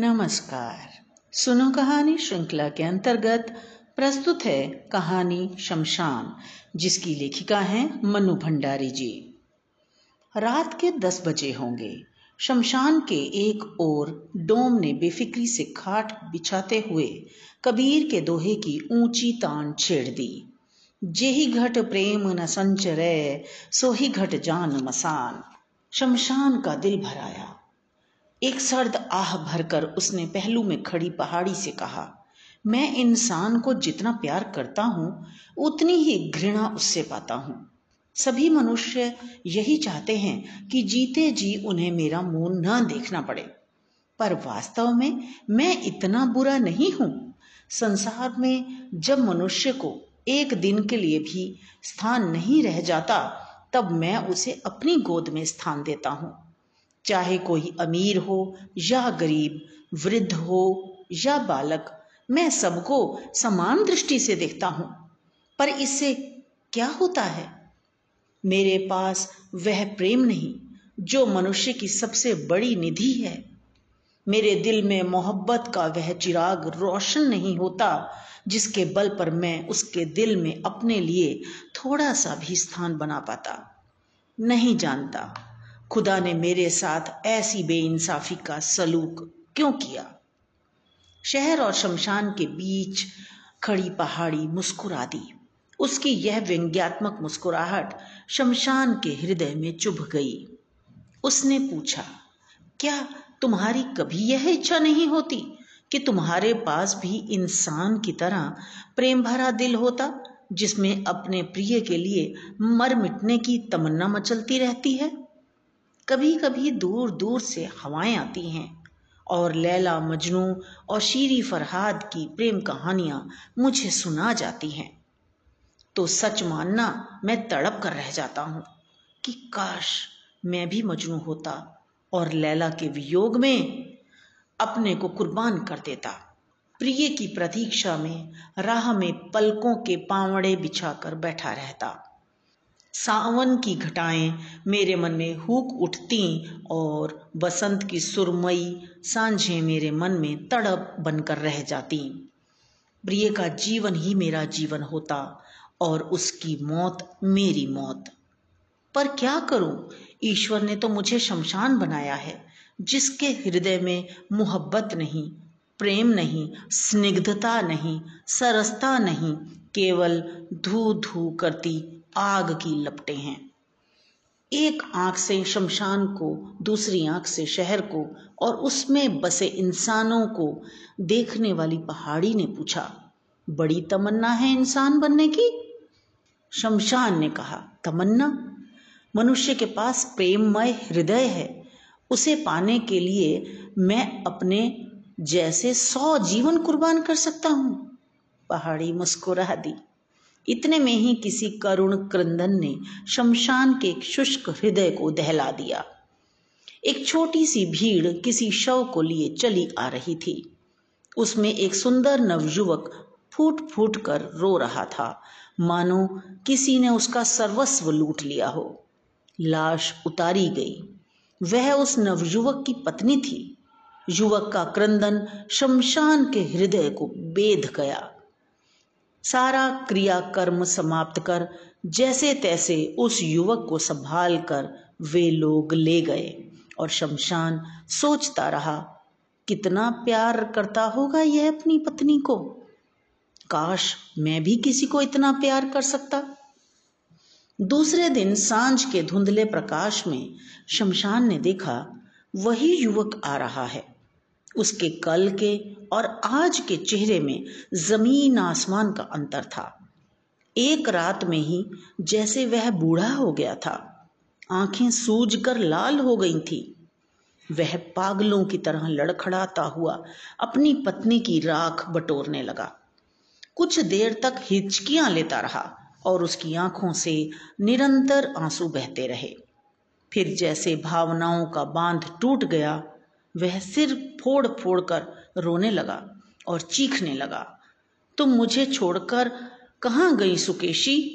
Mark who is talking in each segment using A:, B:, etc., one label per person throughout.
A: नमस्कार। सुनो कहानी श्रृंखला के अंतर्गत प्रस्तुत है कहानी शमशान, जिसकी लेखिका हैं मनु भंडारी जी। रात के दस बजे होंगे। शमशान के एक ओर डोम ने बेफिक्री से खाट बिछाते हुए कबीर के दोहे की ऊँची तान छेड़ दी। जेही घट प्रेम न संचरे सोही घट जान मसान। शमशान का दिल भराया। एक सर्द आह भरकर उसने पहलू में खड़ी पहाड़ी से कहा, मैं इंसान को जितना प्यार करता हूँ, उतनी ही घृणा उससे पाता हूँ। सभी मनुष्य यही चाहते हैं कि जीते जी उन्हें मेरा मुँह न देखना पड़े। पर वास्तव में मैं इतना बुरा नहीं हूँ। संसार में जब मनुष्य को एक दिन के लिए भी स्थान नहीं रह जाता, तब मैं उसे अपनी गोद में स्थान देता हूँ। चाहे कोई अमीर हो या गरीब, वृद्ध हो या बालक, मैं सबको समान दृष्टि से देखता हूँ। पर इससे क्या होता है? मेरे पास वह प्रेम नहीं, जो मनुष्य की सबसे बड़ी निधि है। मेरे दिल में मोहब्बत का वह चिराग रोशन नहीं होता, जिसके बल पर मैं उसके दिल में अपने लिए थोड़ा सा भी स्थान बना पाता। नहीं जानता। खुदा ने मेरे साथ ऐसी बेइंसाफी का सलूक क्यों किया? शहर और शमशान के बीच खड़ी पहाड़ी मुस्कुरा दी उसकी यह व्यंग्यात्मक मुस्कुराहट शमशान के हृदय में चुभ गई। उसने पूछा, क्या तुम्हारी कभी यह इच्छा नहीं होती कि तुम्हारे पास भी इंसान की तरह प्रेम भरा दिल होता, जिसमें अपने प्रिय के लिए मर मिटने की तमन्ना मचलती रहती है? कभी कभी दूर दूर से हवाएँ आती हैं और लैला, मजनू और शीरी फरहाद की प्रेम कहानियाँ मुझे सुना जाती हैं। तो सच मानना मैं तड़प कर रह जाता हूँ कि काश मैं भी मजनू होता और लैला के वियोग में अपने को कुर्बान कर देता। प्रिय की प्रतीक्षा में राह में पलकों के पावड़े बिछाकर बैठा रहता। सावन की घटाएँ मेरे मन में हुक उठती और बसंत की सुरमई सांझें मेरे मन में तड़प बनकर रह जाती। प्रिय का जीवन ही मेरा जीवन होता और उसकी मौत मेरी मौत। पर क्या करूँ? ईश्वर ने तो मुझे शमशान बनाया है, जिसके हृदय में मोहब्बत नहीं, प्रेम नहीं, स्निग्धता नहीं, सरसता नहीं, केवल धू धू करती आग की लपटे हैं। एक आँख से शमशान को, दूसरी आँख से शहर को और उसमें बसे इंसानों को देखने वाली पहाड़ी ने पूछा, बड़ी तमन्ना है इंसान बनने की? शमशान ने कहा, तमन्ना? मनुष्य के पास प्रेममय हृदय है। उसे पाने के लिए मैं अपने जैसे सौ जीवन कुर्बान कर सकता हूँ। पहाड़ी मुस्कुरा दी। इतने में ही किसी करुण क्रंदन ने शमशान के शुष्क हृदय को दहला दिया। एक छोटी सी भीड़ किसी शव को लिए चली आ रही थी। उसमें एक सुंदर नवयुवक फूट फूट कर रो रहा था। मानो किसी ने उसका सर्वस्व लूट लिया हो। लाश उतारी गई। वह उस नवयुवक की पत्नी थी। युवक का क्रंदन शमशान के हृदय को बेध गया। सारा क्रियाकर्म समाप्त कर, जैसे तैसे उस युवक को संभाल कर वे लोग ले गए। और शमशान सोचता रहा, कितना प्यार करता होगा यह अपनी पत्नी को? काश मैं भी किसी को इतना प्यार कर सकता। दूसरे दिन साँझ के धुंधले प्रकाश में शमशान ने देखा, वही युवक आ रहा है। उसके कल के और आज के चेहरे में ज़मीन आसमान का अंतर था। एक रात में ही जैसे वह बूढ़ा हो गया था, आँखें सूज कर लाल हो गई थी। वह पागलों की तरह लड़खड़ाता हुआ अपनी पत्नी की राख बटोरने लगा। कुछ देर तक हिचकियाँ लेता रहा और उसकी आँखों से निरंतर आँसू बहते रहे। फिर जैसे भावनाओं का बाँध टूट गया वह सिर फोड़ फोड़ कर रोने लगा और चीखने लगा, तुम मुझे छोड़कर कहाँ गई सुकेशी?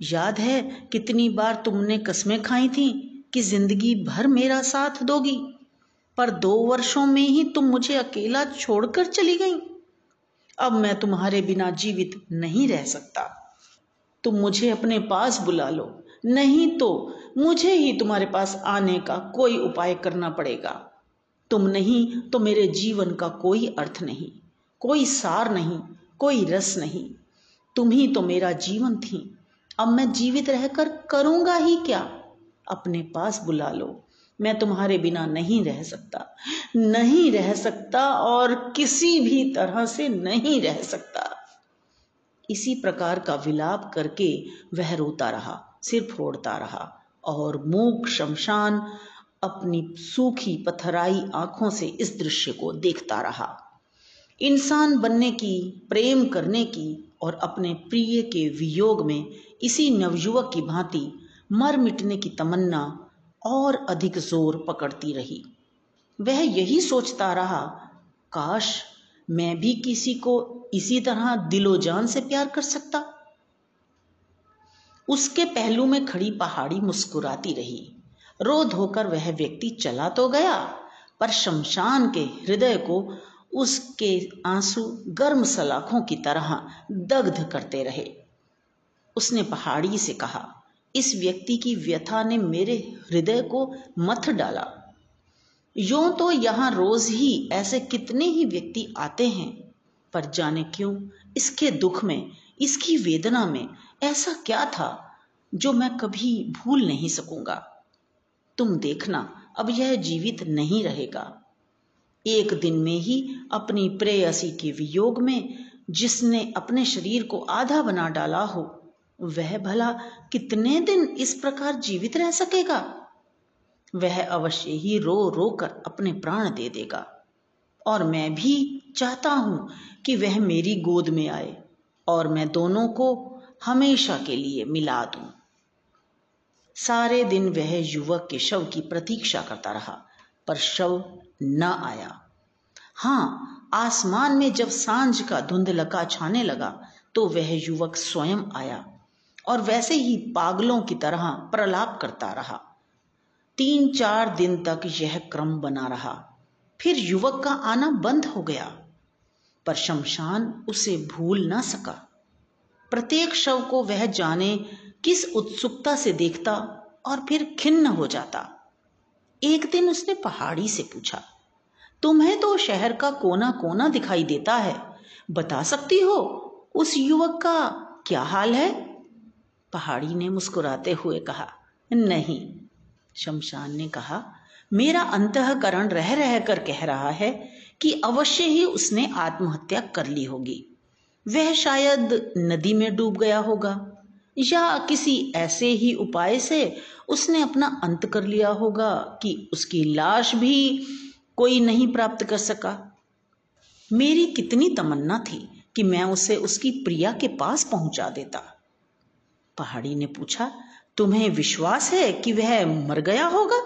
A: याद है कितनी बार तुमने कस्में खाई थी कि ज़िंदगी भर मेरा साथ दोगी, पर दो वर्षों में ही तुम मुझे अकेला छोड़कर चली गई। अब मैं तुम्हारे बिना जीवित नहीं रह सकता। तुम मुझे अपने पास बुला लो। नहीं तो मुझे ही तुम्हारे पास आने का कोई उपाय करना पड़ेगा। तुम नहीं तो मेरे जीवन का कोई अर्थ नहीं, कोई सार नहीं, कोई रस नहीं। तुम ही तो मेरा जीवन थी, अब मैं जीवित रहकर करूँगा ही क्या? अपने पास बुला लो, मैं तुम्हारे बिना नहीं रह सकता, नहीं रह सकता और किसी भी तरह से नहीं रह सकता। इसी प्रकार का विलाप करके वह रोता रहा। सिर फोड़ता रहा और मूक शमशान अपनी सूखी पथराई आँखों से इस दृश्य को देखता रहा। इंसान बनने की, प्रेम करने की और अपने प्रिय के वियोग में इसी नवयुवक की भांति मर मिटने की तमन्ना और अधिक ज़ोर पकड़ती रही। वह यही सोचता रहा, काश मैं भी किसी को इसी तरह दिलो जान से प्यार कर सकता? उसके पहलू में खड़ी पहाड़ी मुस्कुराती रही। रो धोकर वह व्यक्ति चला तो गया, पर शमशान के हृदय को उसके आँसू गर्म सलाखों की तरह दग्ध करते रहे। उसने पहाड़ी से कहा, इस व्यक्ति की व्यथा ने मेरे हृदय को मथ डाला। यूँ तो यहाँ रोज ही ऐसे कितने ही व्यक्ति आते हैं, पर जाने क्यों इसके दुख में, इसकी वेदना में ऐसा क्या था जो मैं कभी भूल नहीं सकूँगा? तुम देखना, अब यह जीवित नहीं रहेगा। एक दिन में ही अपनी प्रेयसी के वियोग में जिसने अपने शरीर को आधा बना डाला हो, वह भला कितने दिन इस प्रकार जीवित रह सकेगा? वह अवश्य ही रो रो कर अपने प्राण दे देगा। और मैं भी चाहता हूँ कि वह मेरी गोद में आए और मैं दोनों को हमेशा के लिए मिला दूँ। सारे दिन वह युवक के शव की प्रतीक्षा करता रहा, पर शव न आया। हाँ आसमान में जब साँझ का धुंधलका छाने लगा तो वह युवक स्वयं आया और वैसे ही पागलों की तरह प्रलाप करता रहा। तीन चार दिन तक यह क्रम बना रहा। फिर युवक का आना बंद हो गया, पर शमशान उसे भूल ना सका। प्रत्येक शव को वह जाने, किस उत्सुकता से देखता और फिर खिन्न हो जाता। एक दिन उसने पहाड़ी से पूछा, तुम्हें तो शहर का कोना कोना दिखाई देता है, बता सकती हो उस युवक का क्या हाल है? पहाड़ी ने मुस्कुराते हुए कहा, नहीं। शमशान ने कहा, मेरा अंतकरण रह रह कर कह रहा है कि अवश्य ही उसने आत्महत्या कर ली होगी। वह शायद नदी में डूब गया होगा, या किसी ऐसे ही उपाय से उसने अपना अंत कर लिया होगा कि उसकी लाश भी कोई नहीं प्राप्त कर सका। मेरी कितनी तमन्ना थी कि मैं उसे उसकी प्रिया के पास पहुँचा देता। पहाड़ी ने पूछा, तुम्हें विश्वास है कि वह मर गया होगा?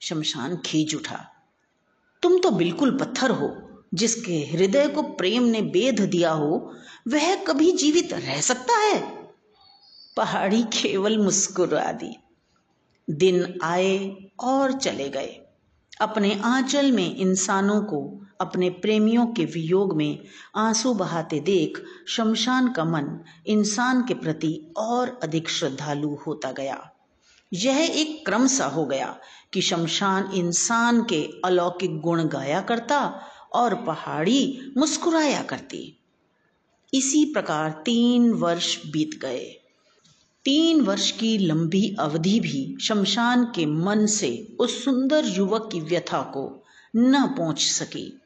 A: शमशान खींच उठा, तुम तो बिल्कुल पत्थर हो जिसके हृदय को प्रेम ने बेध दिया हो, वह कभी जीवित रह सकता है? पहाड़ी केवल मुस्कुरा दी। दिन आए और चले गए। अपने आंचल में इंसानों को, अपने प्रेमियों के वियोग में आँसू बहाते देख शमशान का मन इंसान के प्रति और अधिक श्रद्धालु होता गया। यह एक क्रम सा हो गया कि शमशान इंसान के अलौकिक गुण गाया करता और पहाड़ी मुस्कुराया करती। इसी प्रकार तीन वर्ष बीत गए। तीन वर्ष की लंबी अवधि भी शमशान के मन से उस सुंदर युवक की व्यथा को न पहुँच सकी।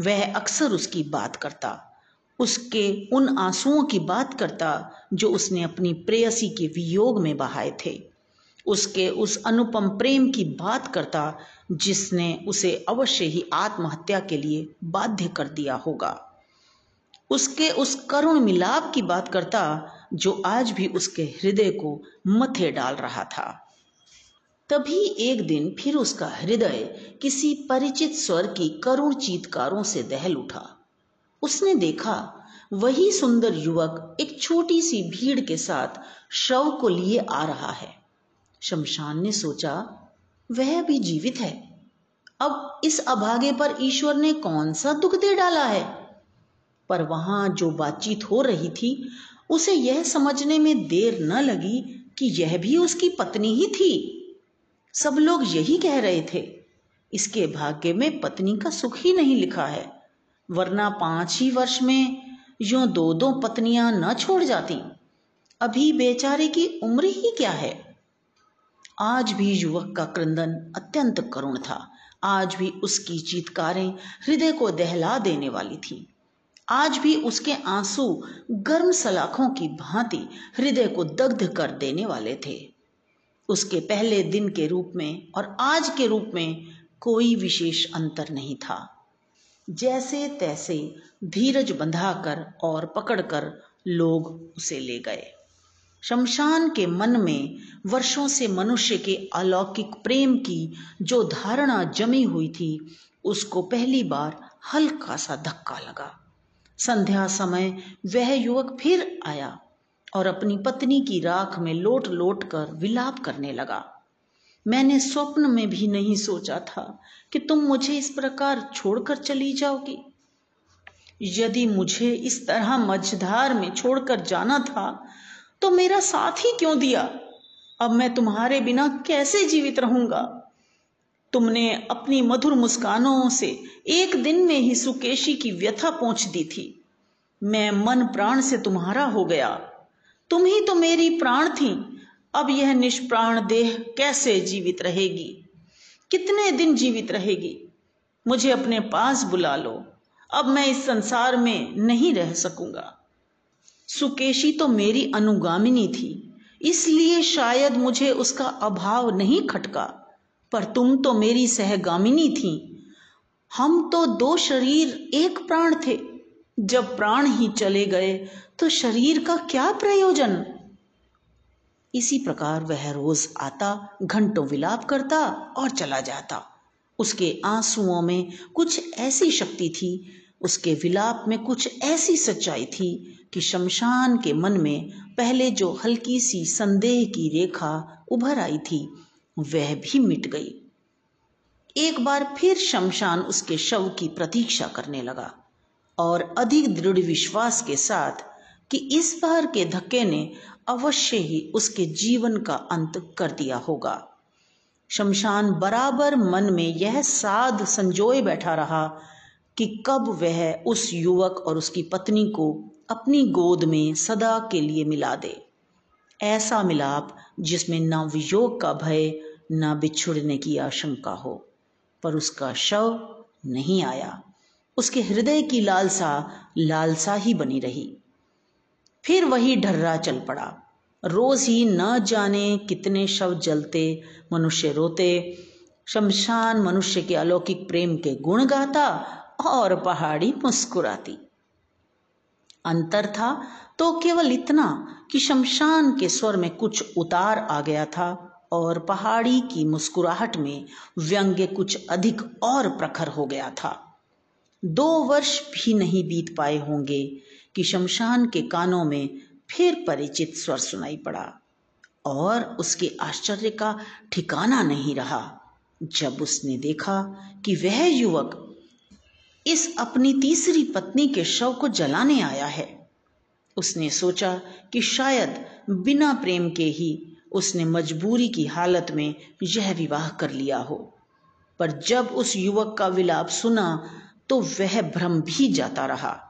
A: वह अक्सर उसकी बात करता, उसके उन आंसुओं की बात करता जो उसने अपनी प्रेयसी के वियोग में बहाए थे। उसके उस अनुपम प्रेम की बात करता, जिसने उसे अवश्य ही आत्महत्या के लिए बाध्य कर दिया होगा। उसके उस करुण मिलाप की बात करता, जो आज भी उसके हृदय को मथे डाल रहा था। तभी एक दिन फिर उसका हृदय किसी परिचित स्वर की करुण चीतकारों से दहल उठा। उसने देखा, वही सुंदर युवक एक छोटी सी भीड़ के साथ शव को लिए आ रहा है। शमशान ने सोचा, वह भी जीवित है। अब इस अभागे पर ईश्वर ने कौन सा दुख दे डाला है? पर वहाँ जो बातचीत हो रही थी, उसे यह समझने में देर न लगी कि यह भी उसकी पत्नी ही थी। सब लोग यही कह रहे थे, इसके भाग्य में पत्नी का सुख ही नहीं लिखा है, वरना पाँच ही वर्ष में यो दो दो पत्नियाँ न छोड़ जाती। अभी बेचारे की उम्र ही क्या है? आज भी युवक का क्रंदन अत्यंत करुण था। आज भी उसकी चीतकारें हृदय को दहला देने वाली थी। आज भी उसके आँसू गर्म सलाखों की भांति हृदय को दग्ध कर देने वाले थे। उसके पहले दिन के रूप में और आज के रूप में कोई विशेष अंतर नहीं था। जैसे तैसे धीरज बंधाकर और पकड़कर लोग उसे ले गए। शमशान के मन में वर्षों से मनुष्य के अलौकिक प्रेम की जो धारणा जमी हुई थी, उसको पहली बार हल्का सा धक्का लगा। संध्या समय वह युवक फिर आया और अपनी पत्नी की राख में लोट लोट कर विलाप करने लगा। मैंने स्वप्न में भी नहीं सोचा था कि तुम मुझे इस प्रकार छोड़कर चली जाओगी। यदि मुझे इस तरह मझधार में छोड़कर जाना था तो मेरा साथ ही क्यों दिया? अब मैं तुम्हारे बिना कैसे जीवित रहूँगा? तुमने अपनी मधुर मुस्कानों से एक दिन में ही सुकेशी की व्यथा पहुँच दी थी। मैं मन प्राण से तुम्हारा हो गया। तुम ही तो मेरी प्राण थी। अब यह निष्प्राण देह कैसे जीवित रहेगी? कितने दिन जीवित रहेगी? मुझे अपने पास बुला लो। अब मैं इस संसार में नहीं रह सकूँगा। सुकेशी तो मेरी अनुगामिनी थी। इसलिए शायद मुझे उसका अभाव नहीं खटका। पर तुम तो मेरी सहगामिनी थी। हम तो दो शरीर एक प्राण थे। जब प्राण ही चले गए तो शरीर का क्या प्रयोजन? इसी प्रकार वह रोज आता, घंटों विलाप करता और चला जाता। उसके आंसुओं में कुछ ऐसी शक्ति थी उसके विलाप में कुछ ऐसी सच्चाई थी कि शमशान के मन में पहले जो हल्की सी संदेह की रेखा उभर आई थी, वह भी मिट गई। एक बार फिर शमशान उसके शव की प्रतीक्षा करने लगा और अधिक दृढ़ विश्वास के साथ कि इस बार के धक्के ने अवश्य ही उसके जीवन का अंत कर दिया होगा। शमशान बराबर मन में यह साध संजोए बैठा रहा कि कब वह उस युवक और उसकी पत्नी को अपनी गोद में सदा के लिए मिला दे। ऐसा मिलाप जिसमें न वियोग का भय, ना बिछुड़ने की आशंका हो। पर उसका शव नहीं आया। उसके हृदय की लालसा लालसा ही बनी रही। फिर वही ढर्रा चल पड़ा। रोज ही न जाने कितने शव जलते, मनुष्य रोते। शमशान मनुष्य के अलौकिक प्रेम के गुण गाता और पहाड़ी मुस्कुराती। अंतर था तो केवल इतना कि शमशान के स्वर में कुछ उतार आ गया था और पहाड़ी की मुस्कुराहट में व्यंग्य कुछ अधिक और प्रखर हो गया था। दो वर्ष भी नहीं बीत पाए होंगे कि शमशान के कानों में फिर परिचित स्वर सुनाई पड़ा और उसके आश्चर्य का ठिकाना नहीं रहा। जब उसने देखा कि वह युवक इस अपनी तीसरी पत्नी के शव को जलाने आया है। उसने सोचा कि शायद बिना प्रेम के ही उसने मजबूरी की हालत में यह विवाह कर लिया हो। पर जब उस युवक का विलाप सुना तो वह भ्रम भी जाता रहा।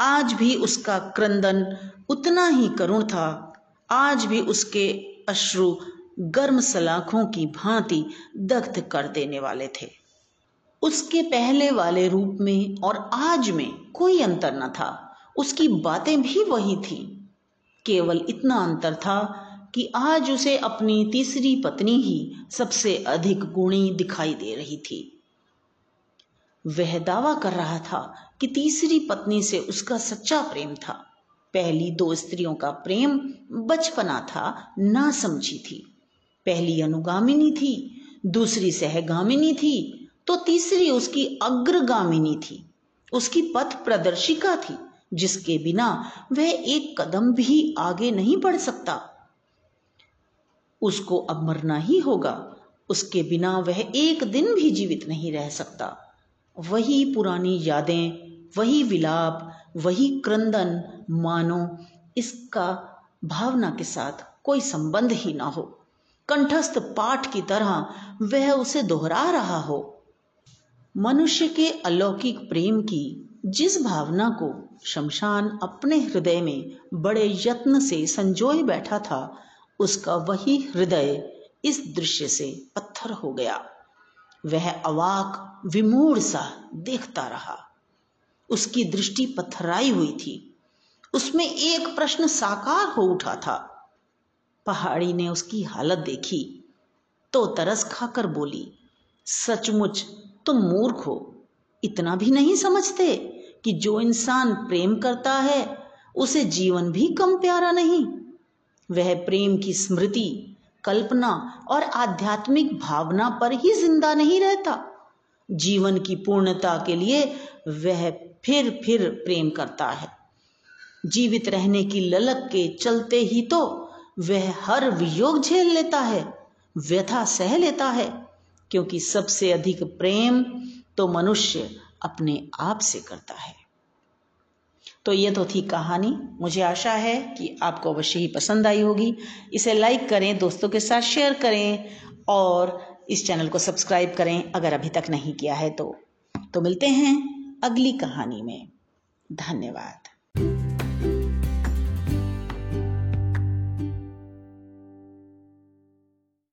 A: आज भी उसका क्रंदन उतना ही करुण था। आज भी उसके अश्रु गर्म सलाखों की भांति दग्ध कर देने वाले थे। उसके पहले वाले रूप में और आज में कोई अंतर न था। उसकी बातें भी वही थी। केवल इतना अंतर था कि आज उसे अपनी तीसरी पत्नी ही सबसे अधिक गुणी दिखाई दे रही थी। वह दावा कर रहा था कि तीसरी पत्नी से उसका सच्चा प्रेम था। पहली दो स्त्रियों का प्रेम बचपना था ना समझी थी। पहली अनुगामिनी थी, दूसरी सहगामिनी थी तो तीसरी उसकी अग्रगामिनी थी। उसकी पथ प्रदर्शिका थी, जिसके बिना वह एक कदम भी आगे नहीं बढ़ सकता। उसको अब मरना ही होगा। उसके बिना वह एक दिन भी जीवित नहीं रह सकता। वही पुरानी यादें, वही विलाप, वही क्रंदन, मानो इसका भावना के साथ कोई संबंध ही ना हो। कंठस्थ पाठ की तरह वह उसे दोहरा रहा हो। मनुष्य के अलौकिक प्रेम की जिस भावना को शमशान अपने हृदय में बड़े यत्न से संजोए बैठा था, उसका वही हृदय इस दृश्य से पत्थर हो गया। वह अवाक, विमूढ़ सा देखता रहा। उसकी दृष्टि पत्थराई हुई थी। उसमें एक प्रश्न साकार हो उठा था। पहाड़ी ने उसकी हालत देखी तो तरस खाकर बोली, सचमुच तुम मूर्ख हो। इतना भी नहीं समझते कि जो इंसान प्रेम करता है, उसे जीवन भी कम प्यारा नहीं। वह प्रेम की स्मृति, कल्पना और आध्यात्मिक भावना पर ही ज़िंदा नहीं रहता। जीवन की पूर्णता के लिए वह फिर फिर प्रेम करता है। जीवित रहने की ललक के चलते ही तो वह हर वियोग झेल लेता है, व्यथा सह लेता है। क्योंकि सबसे अधिक प्रेम तो मनुष्य अपने आप से करता है। तो ये तो थी कहानी। मुझे आशा है कि आपको अवश्य ही पसंद आई होगी। इसे लाइक करें, दोस्तों के साथ शेयर करें और इस चैनल को सब्सक्राइब करें अगर अभी तक नहीं किया है तो। तो मिलते हैं अगली कहानी में। धन्यवाद।